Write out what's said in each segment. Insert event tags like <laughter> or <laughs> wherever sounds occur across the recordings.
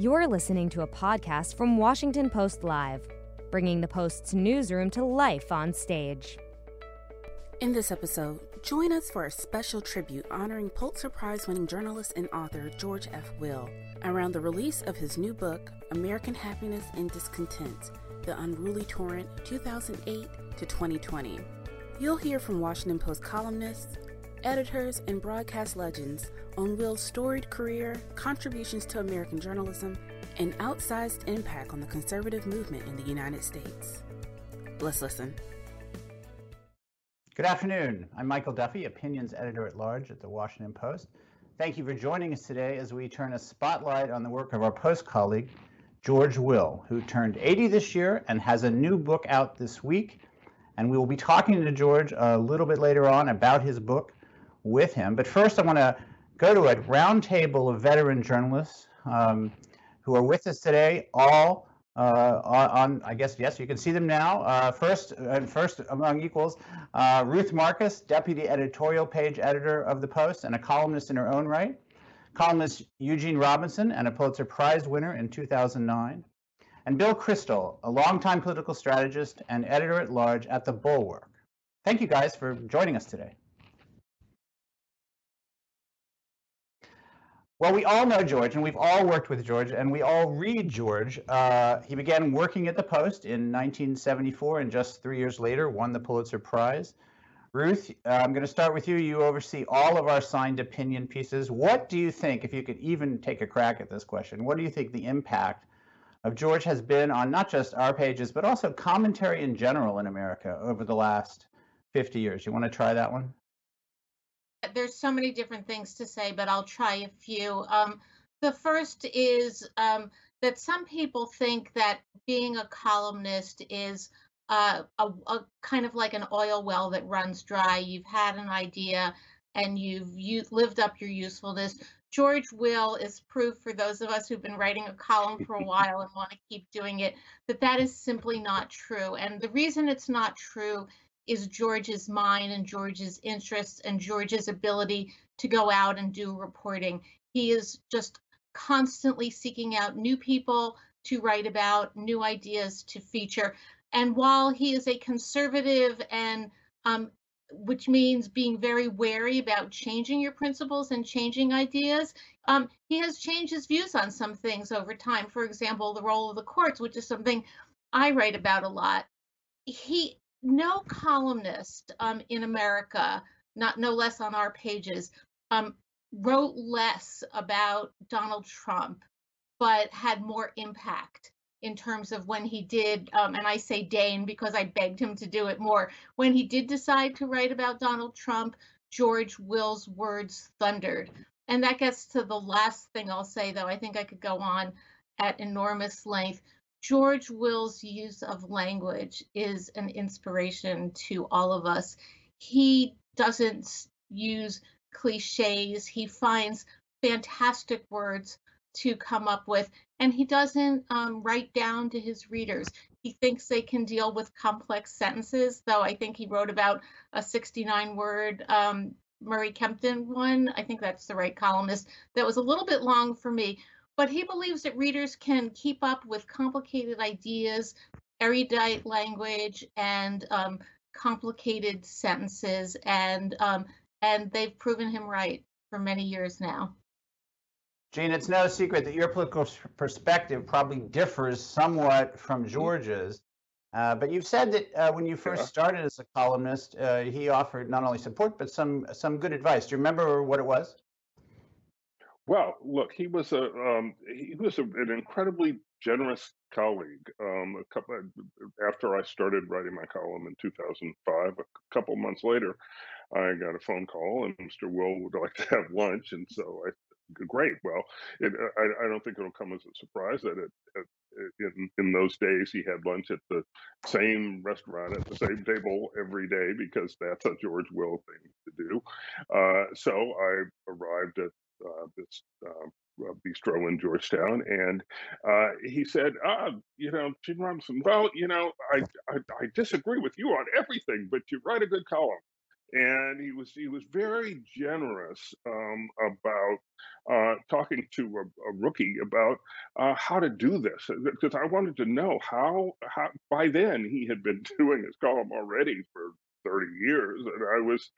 You're listening to a podcast from Washington Post Live, bringing the Post's newsroom to life on stage. In this episode, join us for a special tribute honoring Pulitzer Prize winning journalist and author George F. Will around the release of his new book, American Happiness and Discontent The Unruly Torrent 2008 to 2020. You'll hear from Washington Post columnists, editors, and broadcast legends on Will's storied career, contributions to American journalism, and outsized impact on the conservative movement in the United States. Let's listen. Good afternoon. I'm Michael Duffy, Opinions Editor at Large at the Washington Post. Thank you for joining us today as we turn a spotlight on the work of our Post colleague, George Will, who turned 80 this year and has a new book out this week. And we will be talking to George a little bit later on about his book with him. But first, I want to go to a roundtable of veteran journalists um, who are with us today, all uh, on, I guess, yes, you can see them now. Uh, first, and first among equals, uh, Ruth Marcus, deputy editorial page editor of the Post and a columnist in her own right. Columnist Eugene Robinson, and a Pulitzer Prize winner in 2009. And Bill Kristol, a longtime political strategist and editor at large at The Bulwark. Thank you guys for joining us today. Well, we all know George, and we've all worked with George, and we all read George. Uh, he began working at the Post in 1974, and just three years later, won the Pulitzer Prize. Ruth, uh, I'm going to start with you. You oversee all of our signed opinion pieces. What do you think, if you could even take a crack at this question, what do you think the impact of George has been on not just our pages, but also commentary in general in America over the last 50 years? You want to try that one? There's so many different things to say, but I'll try a few. Um, the first is um, that some people think that being a columnist is uh, a, a, kind of like an oil well that runs dry. You've had an idea and you've you lived up your usefulness. George Will is proof for those of us who've been writing a column for a <laughs> while and want to keep doing it that that is simply not true. And the reason it's not true is George's mind and George's interests and George's ability to go out and do reporting. He is just constantly seeking out new people to write about, new ideas to feature. And while he is a conservative and um, which means being very wary about changing your principles and changing ideas. Um, he has changed his views on some things over time. For example, the role of the courts, which is something I write about a lot. He no columnist um, in America, not no less on our pages, um, wrote less about Donald Trump, but had more impact in terms of when he did, um, and I say deign because I begged him to do it more. When he did decide to write about Donald Trump, George Will's words thundered. And that gets to the last thing I'll say, though I think I could go on at enormous length. George Will's use of language is an inspiration to all of us. He doesn't use cliches, he finds fantastic words to come up with, and he doesn't um, write down to his readers. He thinks they can deal with complex sentences, though I think he wrote about a 69 word um, Murray Kempton one. I think that's the right columnist. That was a little bit long for me, but he believes that readers can keep up with complicated ideas, erudite language, and um, complicated sentences, and um, and they've proven him right for many years now. Gene, it's no secret that your political perspective probably differs somewhat from George's. Uh, but you've said that uh, when you first started as a columnist, uh, he offered not only support but some some good advice. Do you remember what it was? Well, look, he was a um, he was a, an incredibly generous colleague. Um, a couple after I started writing my column in 2005, a couple months later, I got a phone call, and Mr. Will would like to have lunch, and so I great. Well, it, I, I, don't think it'll come as a surprise that it, it, in in those days he had lunch at the same restaurant at the same table every day because that's a George Will thing to do. Uh, so I arrived at uh, this uh, bistro in Georgetown, and uh, he said, ah, you know, Gene Robinson, well, you know, I, I, I disagree with you on everything, but you write a good column. and he was he was very generous um, about uh, talking to a, a rookie about uh, how to do this because I wanted to know how how by then he had been <laughs> doing his column already for 30 years and I was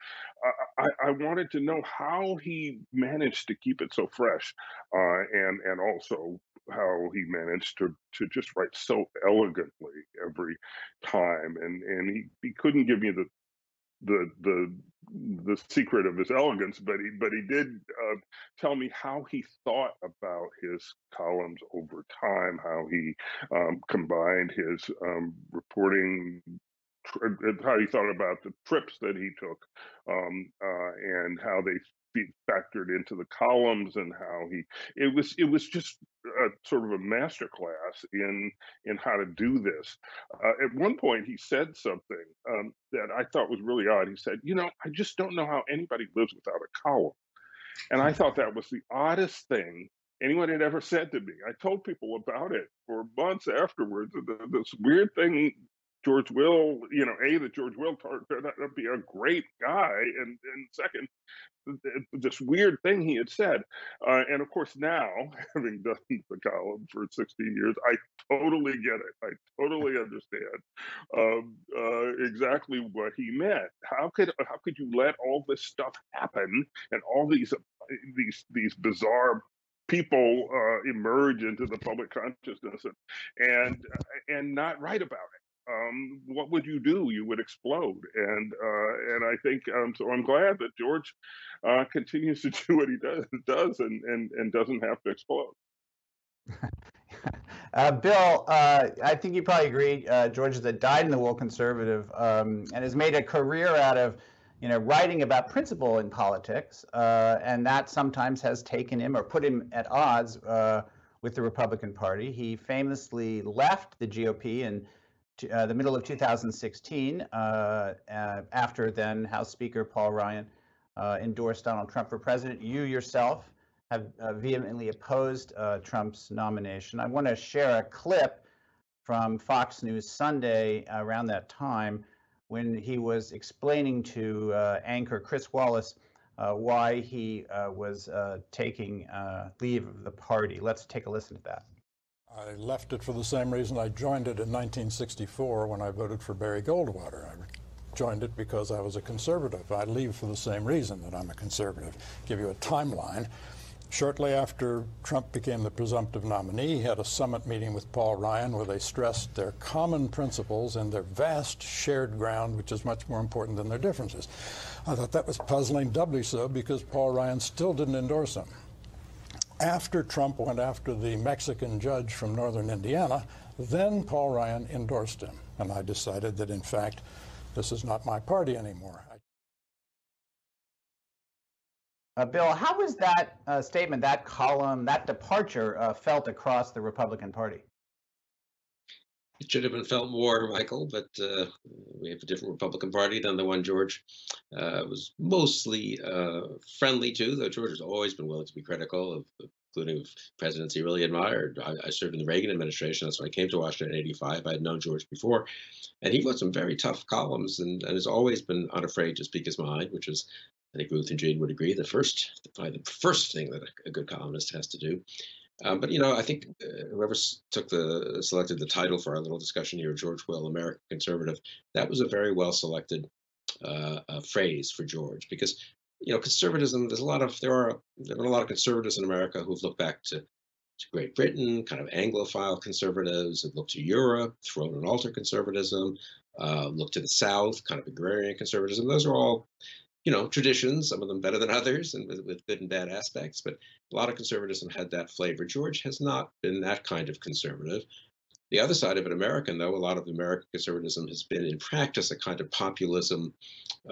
I, I wanted to know how he managed to keep it so fresh uh, and and also how he managed to to just write so elegantly every time and and he, he couldn't give me the the the the secret of his elegance, but he but he did uh, tell me how he thought about his columns over time, how he um, combined his um, reporting, how he thought about the trips that he took, um, uh, and how they factored into the columns and how he it was it was just a sort of a master class in in how to do this. Uh, at one point he said something um, that i thought was really odd. He said you know i just don't know how anybody lives without a column. And i thought that was the oddest thing anyone had ever said to me. I told people about it for months afterwards this weird thing George Will, you know, a that George Will turned out to be a great guy, and and second, this weird thing he had said. Uh, and of course, now, <laughs> having done the column for 16 years, I totally get it. I totally understand um, uh, exactly what he meant. How could how could you let all this stuff happen and all these these these bizarre people uh, emerge into the public consciousness and and, and not write about it? Um, what would you do? You would explode. And uh, and I think um, so. I'm glad that George uh, continues to <laughs> do what he does, does and, and and doesn't have to explode. <laughs> uh, Bill, uh, I think you probably agree. Uh, George is a dyed-in-the-wool conservative um, and has made a career out of you know, writing about principle in politics, uh, and that sometimes has taken him or put him at odds with the Republican Party. He famously left the GOP in uh, the middle of 2016, uh, uh, after then House Speaker Paul Ryan uh, endorsed Donald Trump for president. You yourself have uh, vehemently opposed Trump's nomination. I want to share a clip from Fox News Sunday around that time when he was explaining to anchor Chris Wallace why he was taking leave of the party. Let's take a listen to that. I left it for the same reason I joined it in 1964 when I voted for Barry Goldwater. I joined it because I was a conservative. I leave for the same reason that I'm a conservative. Give you a timeline. Shortly after Trump became the presumptive nominee, he had a summit meeting with Paul Ryan where they stressed their common principles and their vast shared ground, which is much more important than their differences. I thought that was puzzling, doubly so because Paul Ryan still didn't endorse him after Trump went after the Mexican judge from northern Indiana, then Paul Ryan endorsed him. And I decided that, in fact, this is not my party anymore. Uh, Bill, how was that uh, statement, that column, that departure uh, felt across the Republican Party? It should have been felt more, Michael, but uh, we have a different Republican Party than the one George uh, was mostly uh, friendly to, though George has always been willing to be critical of, including presidents he really admired. I, I, served in the Reagan administration. That's when I came to Washington in 85. I had known George before. And he wrote some very tough columns and, and has always been unafraid to speak his mind, which is, I think Ruth and Jane would agree, the first, probably the first thing that a, a good columnist has to do. Um, but you know, I think uh, whoever took the selected the title for our little discussion here, George Will, American Conservative, that was a very well selected uh, uh, phrase for George because you know conservatism. There's a lot of there are there been a lot of conservatives in America who've looked back to, to Great Britain, kind of Anglophile conservatives, have looked to Europe, throne and altar conservatism, uh, looked to the South, kind of agrarian conservatism. Those are all you know, traditions, some of them better than others and with, with, good and bad aspects, but a lot of conservatism had that flavor. George has not been that kind of conservative. The other side of it, American, though, a lot of American conservatism has been in practice a kind of populism,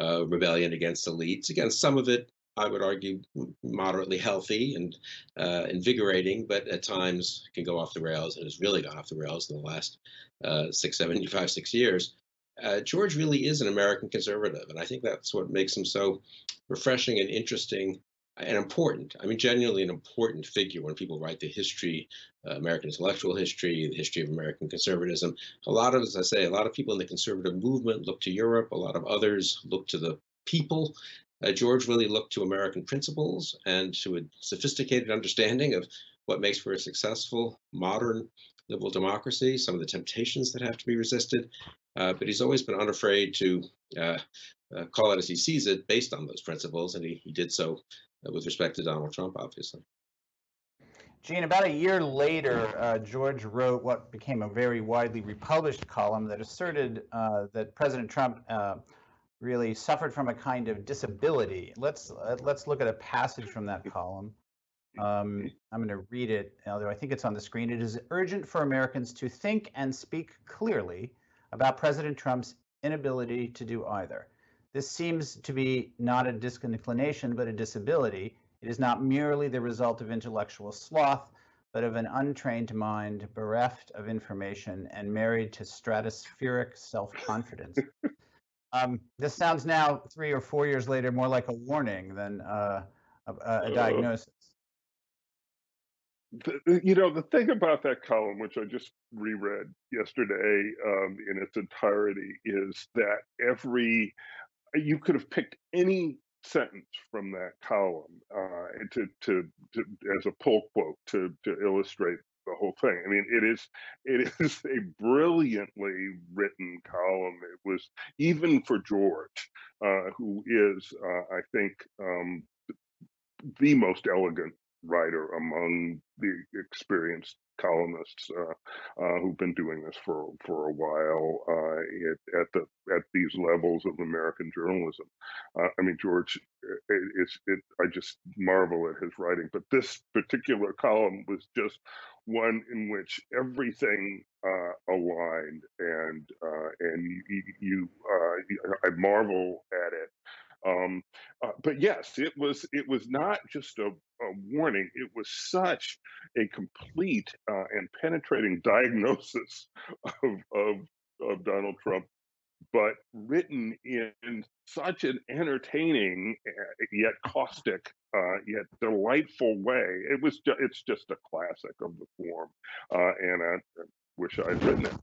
uh, rebellion against elites. Again, some of it, I would argue, moderately healthy and uh, invigorating, but at times can go off the rails and has really gone off the rails in the last uh, six, seven, five, six years uh, George really is an American conservative, and I think that's what makes him so refreshing and interesting and important. I mean, genuinely an important figure when people write the history, uh, American intellectual history, the history of American conservatism. A lot of, as I say, a lot of people in the conservative movement look to Europe. A lot of others look to the people. Uh, George really looked to American principles and to a sophisticated understanding of what makes for a successful modern liberal democracy, some of the temptations that have to be resisted. Uh, but he's always been unafraid to uh, uh, call it as he sees it based on those principles, and he, he did so uh, with respect to Donald Trump, obviously. Gene, about a year later, uh, George wrote what became a very widely republished column that asserted uh, that President Trump uh, really suffered from a kind of disability. Let's let's look at a passage from that column. Um, I'm going to read it, although I think it's on the screen. It is urgent for Americans to think and speak clearly about President Trump's inability to do either. This seems to be not a disinclination, but a disability it is not merely the result of intellectual sloth, but of an untrained mind bereft of information and married to stratospheric self-confidence. <laughs> um, this sounds now, three or four years later, more like a warning than uh, a, a, diagnosis. The, you know, the thing about that column, which I just reread yesterday um, in its entirety, is that every you could have picked any sentence from that column uh, to, to, to as a pull quote to to illustrate the whole thing. I mean, it is it <laughs> is a brilliantly written column. It was even for George, uh, who is, uh, I think, um, the most elegant writer among the experienced columnists uh, uh, who've been doing this for for a while uh, at, at, the at these levels of American journalism. Uh, I mean, George, it, it's it. I just marvel at his writing, but this particular column was just one in which everything uh, aligned, and uh, and you, you I marvel at it. Um, uh, but yes, it was it was not just a, a warning; it was such a complete uh, and penetrating <laughs> diagnosis of, of of Donald Trump, but written in such an entertaining uh, yet caustic uh, yet delightful way. It was ju- it's just a classic of the form, uh, and I wish I'd written it.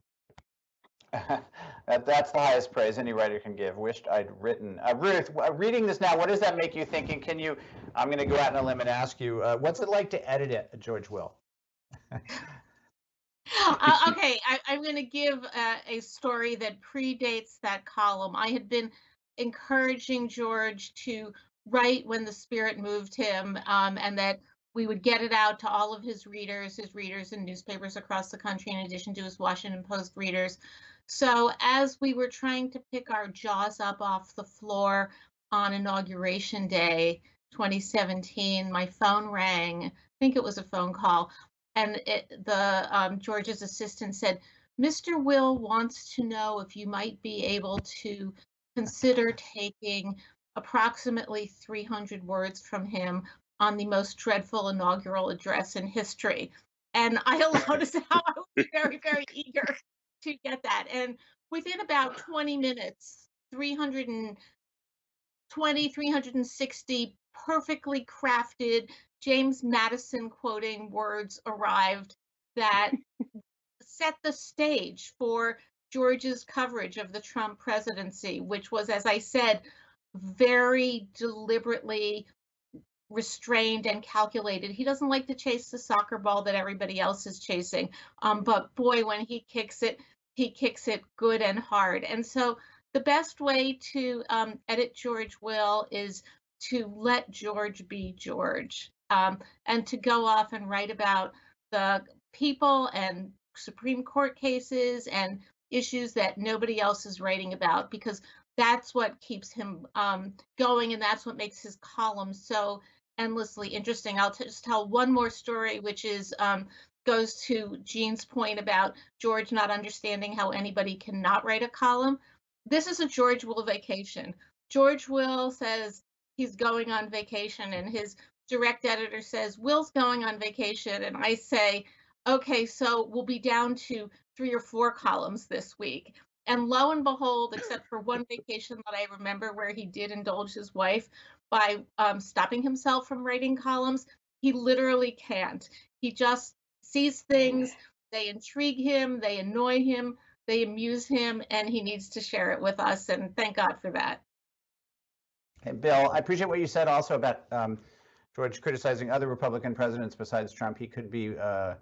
<laughs> that, that's the highest praise any writer can give. Wished I'd written. Uh, Ruth, uh, reading this now, what does that make you thinking? Can you? I'm going to go out on a limb and ask you, uh, what's it like to edit it, George Will? <laughs> uh, okay, I, am going to give uh, a story that predates that column. I had been encouraging George to write when the spirit moved him, um, and that we would get it out to all of his readers, his readers in newspapers across the country, in addition to his Washington Post readers. So as we were trying to pick our jaws up off the floor on inauguration day 2017, my phone rang. I think it was a phone call, and it, the um, George's assistant said, "Mr. Will wants to know if you might be able to consider taking approximately 300 words from him on the most dreadful inaugural address in history." And I <laughs> allowed us how I was very, very eager to get that. And within about 20 minutes, 320, 360 perfectly crafted James Madison quoting words arrived that <laughs> set the stage for George's coverage of the Trump presidency, which was, as I said, very deliberately restrained and calculated. He doesn't like to chase the soccer ball that everybody else is chasing. Um, but boy, when he kicks it, he kicks it good and hard. And so the best way to um, edit George Will is to let George be George um, and to go off and write about the people and Supreme Court cases and issues that nobody else is writing about because that's what keeps him um, going and that's what makes his column so endlessly interesting. I'll just tell one more story, which is um, goes to Gene's point about George not understanding how anybody cannot write a column. This is a George Will vacation. George Will says he's going on vacation, and his direct editor says, Will's going on vacation. And I say, okay, so we'll be down to three or four columns this week. And lo and behold, except for one vacation that I remember where he did indulge his wife by um, stopping himself from writing columns, he literally can't. He just sees things, they intrigue him, they annoy him, they amuse him, and he needs to share it with us. And thank God for that. Bill, I appreciate what you said also about um, George criticizing other Republican presidents besides Trump. He could be uh,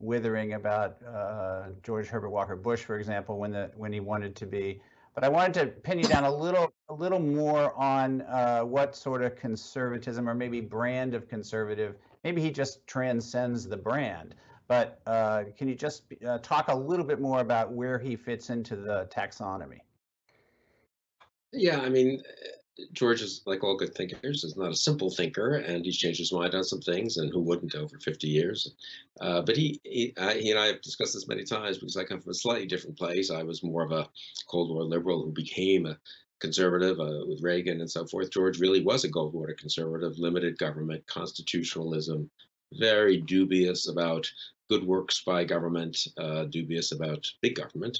withering about uh, George Herbert Walker Bush, for example, when the when he wanted to be. But I wanted to pin you down a little a little more on uh, what sort of conservatism or maybe brand of conservative. Maybe he just transcends the brand. But uh, can you just uh, talk a little bit more about where he fits into the taxonomy? Yeah, I mean, George is like all good thinkers, is not a simple thinker, and he's changed his mind on some things, and who wouldn't over 50 years? Uh, but he, he, I, he and I have discussed this many times because I come from a slightly different place. I was more of a Cold War liberal who became a conservative uh, with Reagan and so forth. George really was a Cold War conservative, limited government, constitutionalism, very dubious about good works by government, uh, dubious about big government,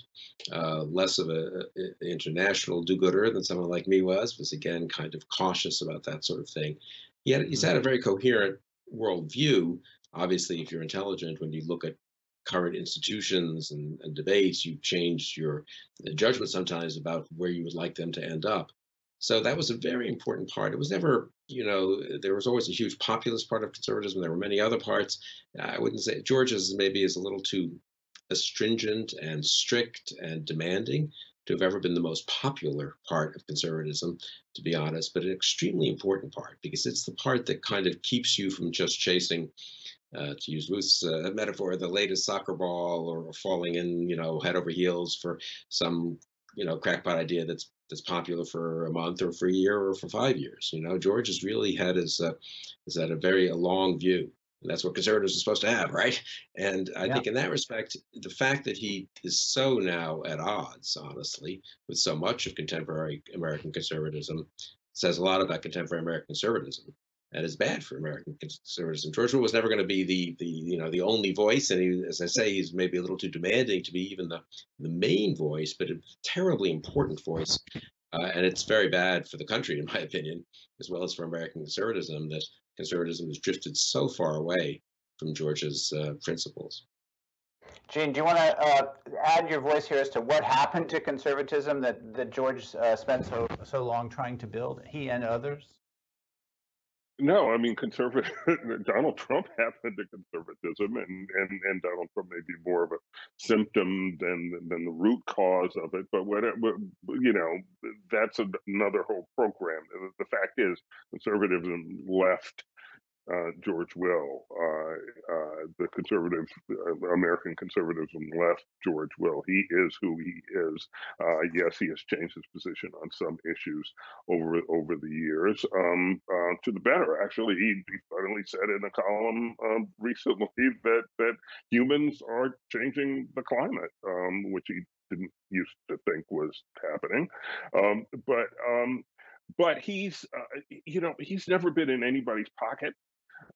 uh, less of an international do-gooder than someone like me was, was again kind of cautious about that sort of thing. Yet he's had a mm-hmm. very coherent worldview. Obviously, if you're intelligent, when you look at current institutions and, and debates, you change your judgment sometimes about where you would like them to end up. So that was a very important part. It was never, you know, there was always a huge populist part of conservatism. There were many other parts. I wouldn't say George's maybe is a little too astringent and strict and demanding to have ever been the most popular part of conservatism, to be honest, but an extremely important part because it's the part that kind of keeps you from just chasing, uh, to use Ruth's uh, metaphor, the latest soccer ball or, or falling in, you know, head over heels for some, you know, crackpot idea that's that's popular for a month or for a year or for five years. You know, George has really had his uh, has had a very a long view. And that's what conservatives are supposed to have, right? And I yeah. think in that respect, the fact that he is so now at odds, honestly, with so much of contemporary American conservatism says a lot about contemporary American conservatism and is bad for American conservatism. George Will was never going to be the the you know the only voice, and he, as I say, he's maybe a little too demanding to be even the the main voice, but a terribly important voice. Uh, and it's very bad for the country, in my <laughs> opinion, as well as for American conservatism, that conservatism has drifted so far away from George's uh, principles. Gene, do you want to uh, add your voice here as to what happened to conservatism that, that George uh, spent so so long trying to build, he and others? No, I mean conservative. <laughs> Donald Trump happened to conservatism, and, and and Donald Trump may be more of a symptom than than the root cause of it. But whatever, you know, that's another whole program. The fact is, conservatism left uh, George Will. Uh, uh, the conservative, uh, American conservatism left George Will. He is who he is. Uh, yes, he has changed his position on some issues over over the years um, uh, to the better. Actually, he, he, finally said in a column um, recently that that humans are changing the climate, um, which he didn't used to think was happening. Um, but um, but he's uh, you know he's never been in anybody's pocket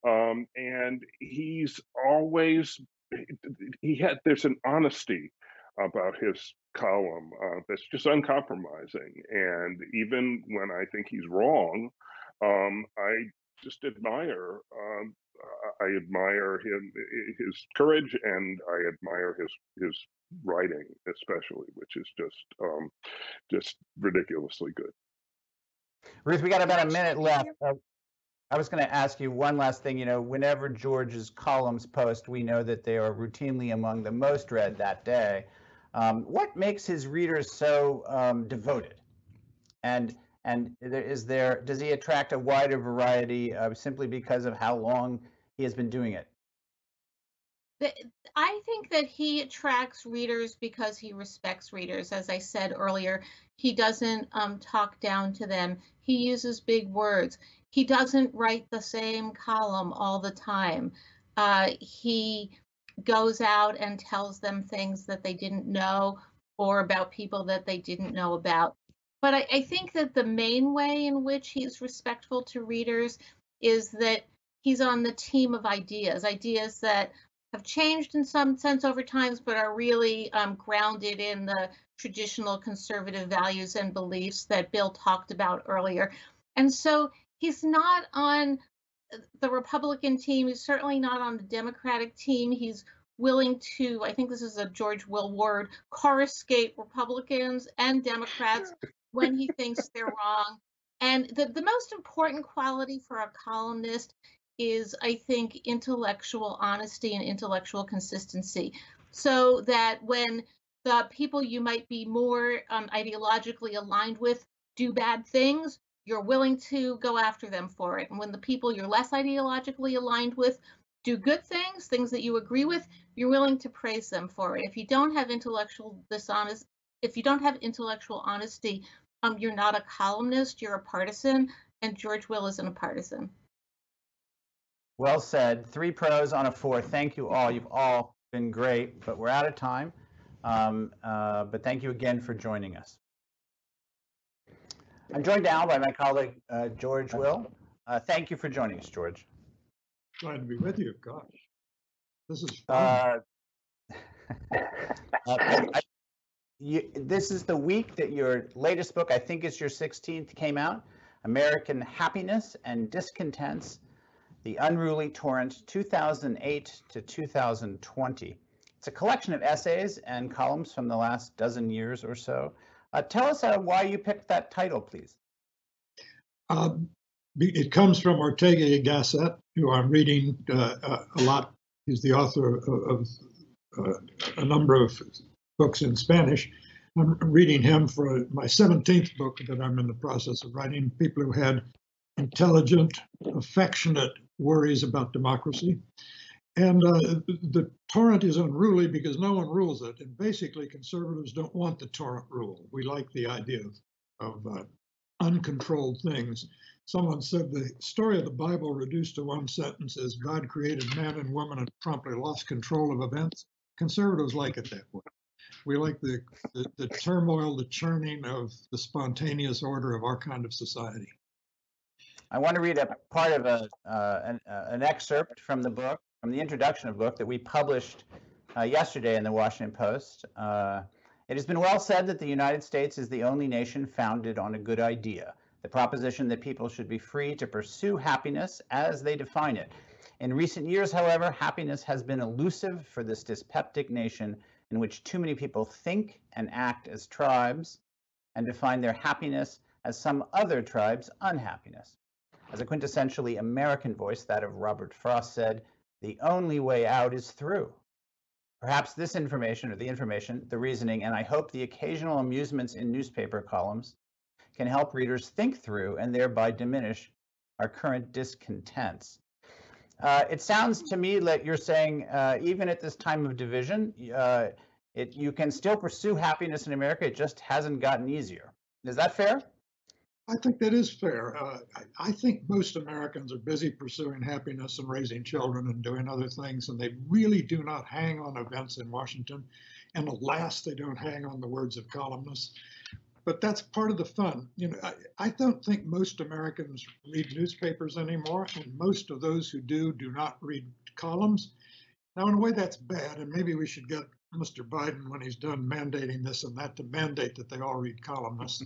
um, and he's always he had there's an honesty about his column uh, that's just uncompromising. And even when i think he's wrong um, i just admire um, i admire him his courage and i admire his his writing especially which is just um, just ridiculously good. Ruth we got about a minute left. Uh, I was going to ask you one last thing. You know, whenever George's columns post, we know that they are routinely among the most read that day. Um, what makes his readers so um, devoted? And and is there does he attract a wider variety uh, simply because of how long he has been doing it? I think that he attracts readers because he respects readers. As I said earlier, he doesn't um, talk down to them. He uses big words he doesn't write the same column all the time. Uh, he goes out and tells them things that they didn't know or about people that they didn't know about. But I, I think that the main way in which he's respectful to readers is that he's on the team of ideas, ideas that have changed in some sense over times, but are really um, grounded in the traditional conservative values and beliefs that Bill talked about earlier. And so he's not on the Republican team. He's certainly not on the Democratic team. He's willing to, I think this is a George Will word, coruscate Republicans and Democrats <laughs> when he thinks they're wrong. and the, the most important quality for a columnist is, I think, intellectual honesty and intellectual consistency. So that when the people you might be more um, ideologically aligned with do bad things, you're willing to go after them for it. And when the people you're less ideologically aligned with do good things, things that you agree with, you're willing to praise them for it. If you don't have intellectual dishonest, if you don't have intellectual honesty, um, you're not a columnist, you're a partisan, and George Will isn't a partisan. Well said. Three pros on a four. Thank you all. You've all been great, but we're out of time. Um, uh, but thank you again for joining us. I'm joined now by my colleague, uh, George Will. Uh, thank you for joining us, George. Glad to be with you. Gosh, this is fun. <laughs> Uh, uh, I, I, you, this is the week that your latest book, I think it's your 16th, came out American Happiness and Discontents The Unruly Torrent 2008 to 2020. It's a collection of essays and columns from the last dozen years or so. Uh, tell us uh, why you picked that title, please. Um, it comes from Ortega y Gasset, who I'm reading uh, uh a lot. He's the author of, of uh, a number of books in Spanish. I'm reading him for my 17th book that I'm in the process of writing. People who had intelligent, affectionate worries about democracy. And uh, the torrent is unruly because no one rules it. And basically, conservatives don't want the torrent rule. We like the idea of, of uh, uncontrolled things. Someone said the story of the Bible reduced to one sentence is God created man and woman and promptly lost control of events. Conservatives like it that way. We like the, the, the turmoil, the churning of the spontaneous order of our kind of society. I want to read a part of a, uh, an, uh, an, excerpt from the book, from the introduction of book that we published uh, yesterday in the Washington Post. Uh, it has been well said that the United States is the only nation founded on a good idea, the proposition that people should be free to pursue happiness as they define it. In recent years, however, happiness has been elusive for this dyspeptic nation in which too many people think and act as tribes and define their happiness as some other tribe's unhappiness. As a quintessentially American voice, that of Robert Frost said, the only way out is through. Perhaps this information, or the information, the reasoning, and I hope the occasional amusements in newspaper columns can help readers think through and thereby diminish our current discontents. Uh, it sounds to me that you're saying, uh, even at this time of division, uh, it, you can still pursue happiness in America. It just hasn't gotten easier. Is that fair? I think that is fair. Uh, I, I, think most Americans are busy pursuing happiness and raising children and doing other things, and they really do not hang on events in Washington. And alas, they don't hang on the words of columnists but that's part of the fun. You know, I, I, don't think most Americans read newspapers anymore, and most of those who do do not read columns. Now, in a way, that's bad, and maybe we should get Mr. Biden, when he's done mandating this and that, to mandate that they all read columnists.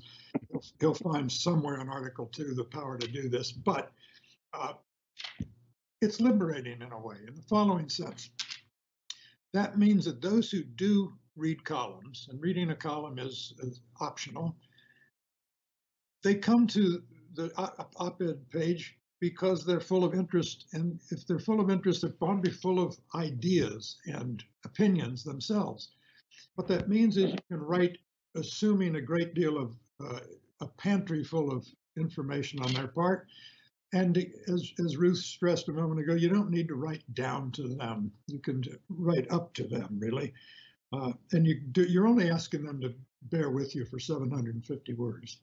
He'll, find somewhere in Article 2 the power to do this, but uh, it's liberating in a way, in the following sense. That means that those who do read columns, and reading a column is, is optional. They come to the op-ed page because they're full of interest, and if they're full of interest, they're probably full of ideas and opinions themselves. What that means is you can write assuming a great deal of uh, a pantry full of information on their part. And as, as Ruth stressed a moment ago, you don't need to write down to them. You can write up to them, really. Uh, and you do, you're only asking them to bear with you for 750 words.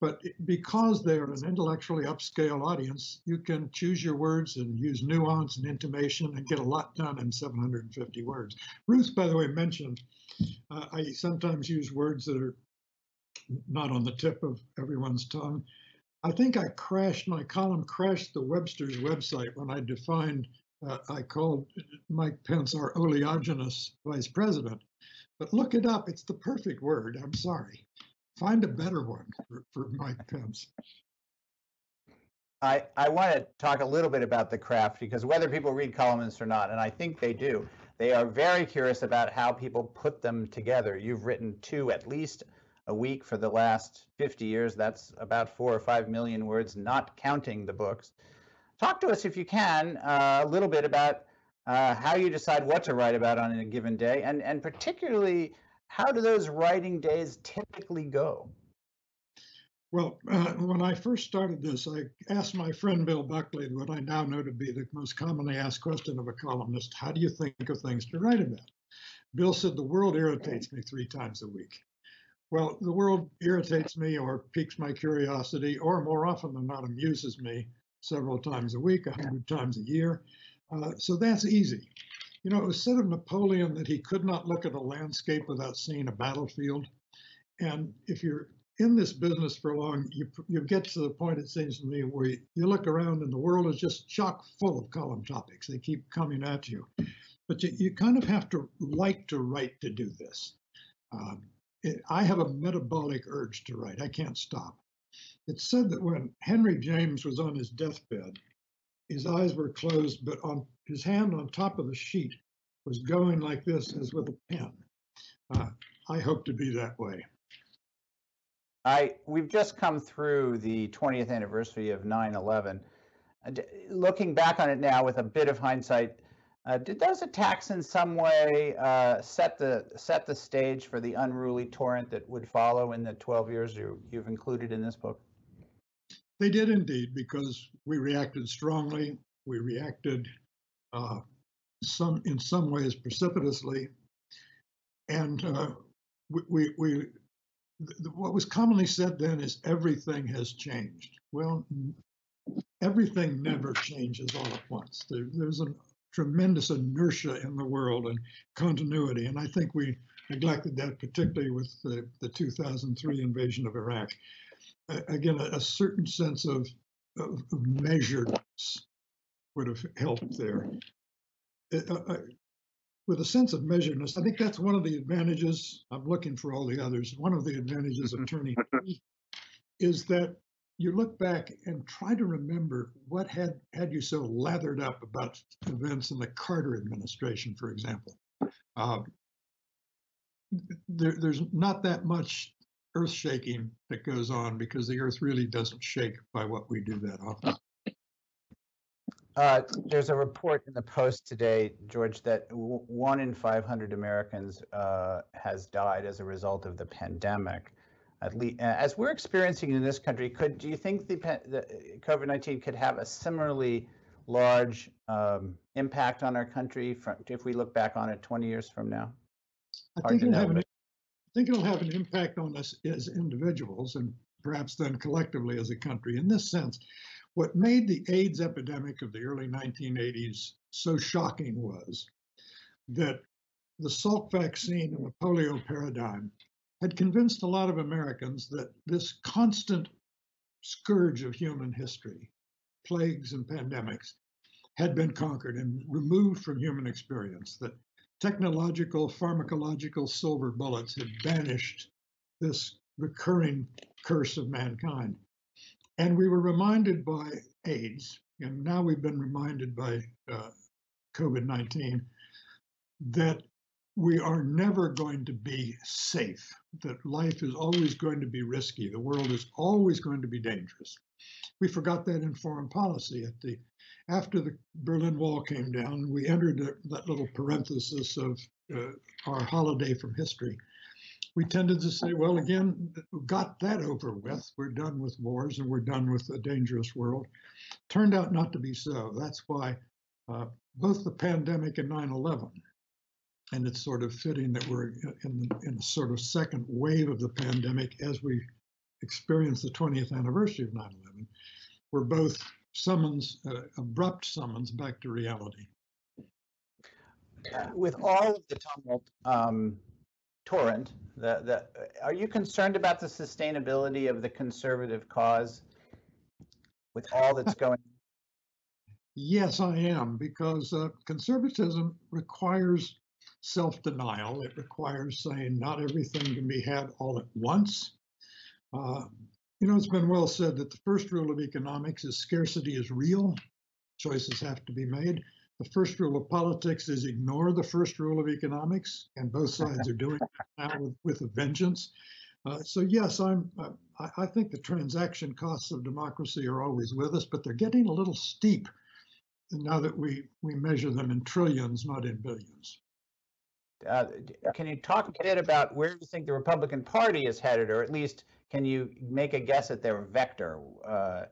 But because they're an intellectually upscale audience, you can choose your words and use nuance and intonation and get a lot done in 750 words. Ruth, by the way, mentioned uh, I sometimes use words that are not on the tip of everyone's tongue. I think I crashed, my column crashed the Webster's website when I defined uh, I called Mike Pence our oleaginous vice president. But look it up. It's the perfect word. I'm sorry. Find a better one for, for Mike Pence. I, I want to talk a little bit about the craft because whether people read columnists or not, and I think they do, they are very curious about how people put them together. You've written two at least a week for the last 50 years. That's about four or five million words, not counting the books. Talk to us, if you can, uh, a little bit about uh, how you decide what to write about on a given day, and, and particularly how do those writing days typically go? Well, uh, when I first started this, I asked my friend Bill Buckley what I now know to be the most commonly asked question of a columnist How do you think of things to write about? Bill said, The world irritates me three times a week. Well, the world irritates me or piques my curiosity, or more often than not, amuses me several times a week, a hundred times a year. Uh, so that's easy. You know, it was said of Napoleon that he could not look at a landscape without seeing a battlefield. And if you're in this business for long, you you get to the point, it seems to me, where you, you look around and the world is just chock full of column topics. They keep coming at you. But you, you kind of have to like to write to do this. Um, I have a metabolic urge to write. I can't stop. It's said that when Henry James was on his deathbed, his eyes were closed, but on his hand on top of the sheet was going like this, as with a pen. Uh, I hope to be that way. I we've just come through the 20th anniversary of 9/11. Uh, looking back on it now with a bit of hindsight, uh, did those attacks in some way uh, set the set the stage for the unruly torrent that would follow in the 12 years you, you've included in this book? They did indeed, because we reacted strongly. We reacted uh, some in some ways precipitously, and uh, we, we, we what was commonly said then is everything has changed. Well, everything never changes all at once. There, there's a tremendous inertia in the world and continuity, and I think we neglected that particularly with the, the 2003 invasion of Iraq. Uh, again, a, a, certain sense of, of, of measuredness would have helped there. Uh, with a sense of measuredness. I think that's one of the advantages. I'm looking for all the others. One of the advantages of turning <laughs> is that you look back and try to remember what had had you so lathered up about events in the Carter administration, for example. Uh, there, there's not that much earth shaking that goes on because the earth really doesn't shake by what we do that often. <laughs> Uh, there's a report in the Post today, George, that w- one in 500 Americans uh, has died as a result of the pandemic. At least, as we're experiencing in this country, could do you think the, the COVID-19 could have a similarly large um, impact on our country from, if we look back on it 20 years from now? I think, it'll have an, I think it'll have an impact on us as individuals and perhaps then collectively as a country. In this sense, what made the AIDS epidemic of the early 1980s so shocking was that the Salk vaccine and the polio paradigm had convinced a lot of Americans that this constant scourge of human history, plagues and pandemics, had been conquered and removed from human experience, that technological, pharmacological silver bullets had banished this recurring curse of mankind. And we were reminded by AIDS, and now we've been reminded by uh, COVID 19, that we are never going to be safe, that life is always going to be risky, the world is always going to be dangerous. We forgot that in foreign policy. At the after the Berlin Wall came down, we entered that little parenthesis of uh, our holiday from history we tended to say, well, again, got that over with. We're done with wars and we're done with a dangerous world. Turned out not to be so. That's why uh, both the pandemic and 9 11, and it's sort of fitting that we're in, in a sort of second wave of the pandemic as we experience the 20th anniversary of 9 11, We're both summons, uh, abrupt summons back to reality. With all of the tumult, um, torrent, the, the, are you concerned about the sustainability of the conservative cause with all that's going <laughs> Yes, I am, because uh, conservatism requires self denial. It requires saying not everything can be had all at once. Uh, you know, it's been well said that the first rule of economics is scarcity is real, choices have to be made. The first rule of politics is ignore the first rule of economics, and both sides are doing it now with, with a vengeance. Uh, so yes, I'm. Uh, I, I think the transaction costs of democracy are always with us, but they're getting a little steep now that we we measure them in trillions, not in billions. Uh, can you talk a bit about where you think the Republican Party is headed, or at least can you make a guess at their vector? Uh,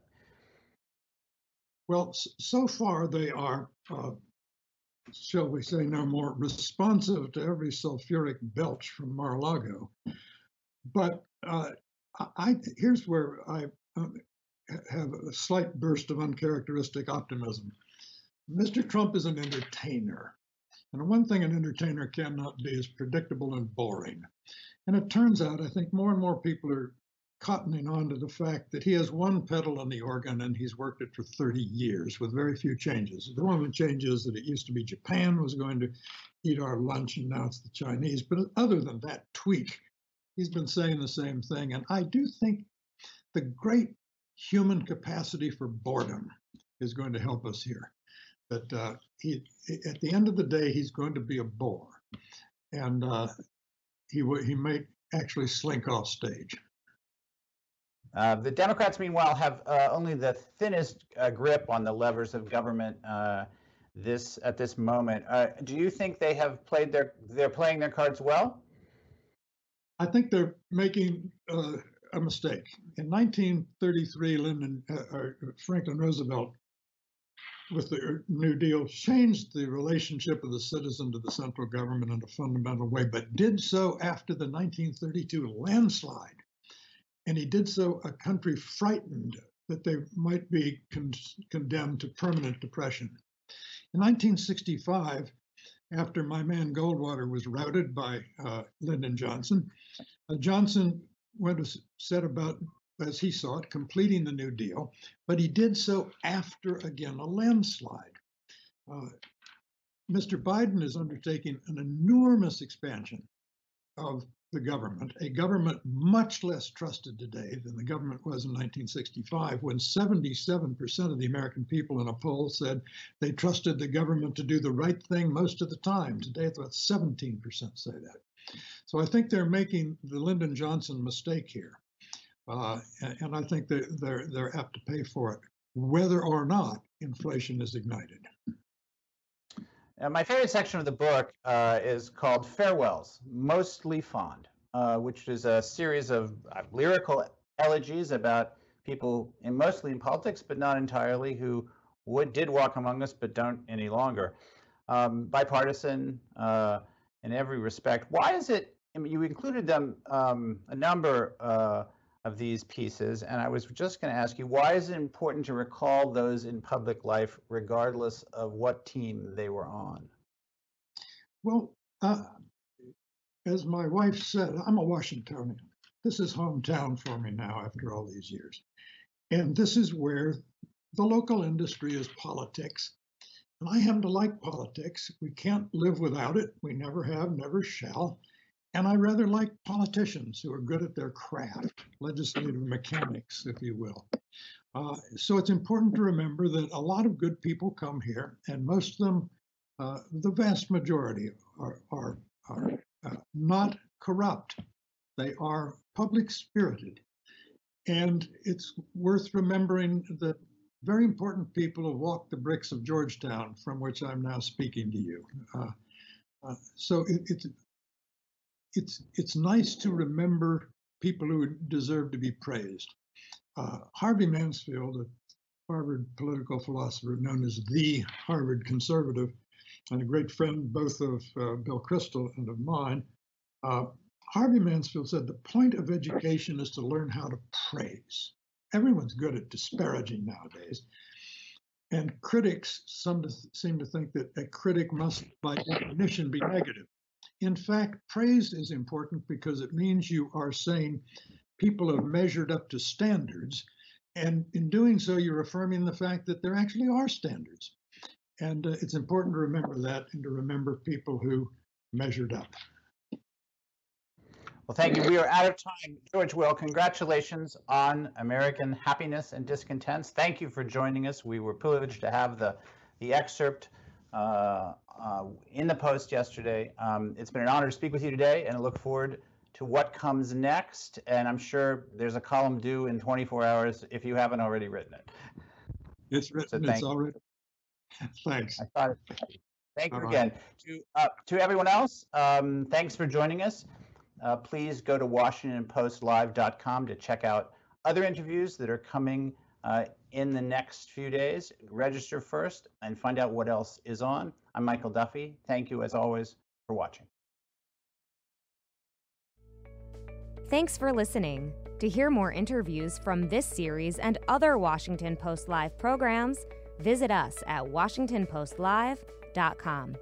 well, so far they are, uh, shall we say, no more responsive to every sulfuric belch from Mar-a-Lago. But uh, I, here's where I um, have a slight burst of uncharacteristic optimism. Mr. Trump is an entertainer. And one thing an entertainer cannot be is predictable and boring. And it turns out, I think more and more people are cottoning on to the fact that he has one pedal on the organ and he's worked it for 30 years with very few changes. The only change is that it used to be Japan was going to eat our lunch and now it's the Chinese. But other than that tweak, he's been saying the same thing. And I do think the great human capacity for boredom is going to help us here. That uh, he, at the end of the day, he's going to be a bore. And uh, he, he may actually slink off stage. Uh, the Democrats, meanwhile, have uh, only the thinnest uh, grip on the levers of government uh, this at this moment. Uh, do you think they have played their they're playing their cards well? I think they're making uh, a mistake. In 1933, Lyndon Franklin Roosevelt, with the New Deal, changed the relationship of the citizen to the central government in a fundamental way, but did so after the 1932 landslide and he did so a country frightened that they might be con- condemned to permanent depression. In 1965, after my man Goldwater was routed by uh, Lyndon Johnson, uh, Johnson went to set about, as he saw it, completing the New Deal, but he did so after again a landslide. Uh, Mr. Biden is undertaking an enormous expansion of the government, a government much less trusted today than the government was in 1965, when 77% of the American people in a poll said they trusted the government to do the right thing most of the time. Today, it's about 17% say that. So I think they're making the Lyndon Johnson mistake here. Uh, and I think they're, they're, apt to pay for it, whether or not inflation is ignited. Uh, my favorite section of the book uh, is called Farewells, Mostly Fond, uh, which is a series of uh, lyrical elegies about people, mostly in politics, but not entirely, who would did walk among us but don't any longer. Um, bipartisan uh, in every respect. Why is it? I mean, you included them um, a number of these pieces. And I was just going to ask you, why is it important to recall those in public life, regardless of what team they were on? Well, uh, as my wife said, I'm a Washingtonian. This is hometown for me now after all these years. And this is where the local industry is politics. And I happen to like politics. We can't live without it. We never have, never shall. And I rather like politicians who are good at their craft, legislative mechanics, if you will. Uh, so it's important to remember that a lot of good people come here, and most of them, uh, the vast majority, are, are, are uh, not corrupt. They are public spirited. And it's worth remembering that very important people have walked the bricks of Georgetown, from which I'm now speaking to you. Uh, uh, so it, it's it's it's nice to remember people who deserve to be praised. Uh, Harvey Mansfield, a Harvard political philosopher known as the Harvard conservative, and a great friend both of uh, Bill Kristol and of mine, uh, Harvey Mansfield said the point of education is to learn how to praise. Everyone's good at disparaging nowadays. And critics some to seem to think that a critic must, by definition, be negative. In fact, praise is important because it means you are saying people have measured up to standards. And in doing so, you're affirming the fact that there actually are standards. And uh, it's important to remember that and to remember people who measured up. Well, thank you. We are out of time. George Will, congratulations on American Happiness and Discontents. Thank you for joining us. We were privileged to have the, the excerpt uh, uh, in the Post yesterday. Um, it's been an honor to speak with you today, and I look forward to what comes next. And I'm sure there's a column due in 24 hours if you haven't already written it. It's written. it's already. Thanks. I thought. Thank you again. To uh, to everyone else, um, thanks for joining us. Uh, please go to WashingtonPostLive.com to check out other interviews that are coming uh, in the next few days. Register first and find out what else is on. I'm Michael Duffy. Thank you, as always, for watching. Thanks for listening. To hear more interviews from this series and other Washington Post Live programs, visit us at WashingtonPostLive.com.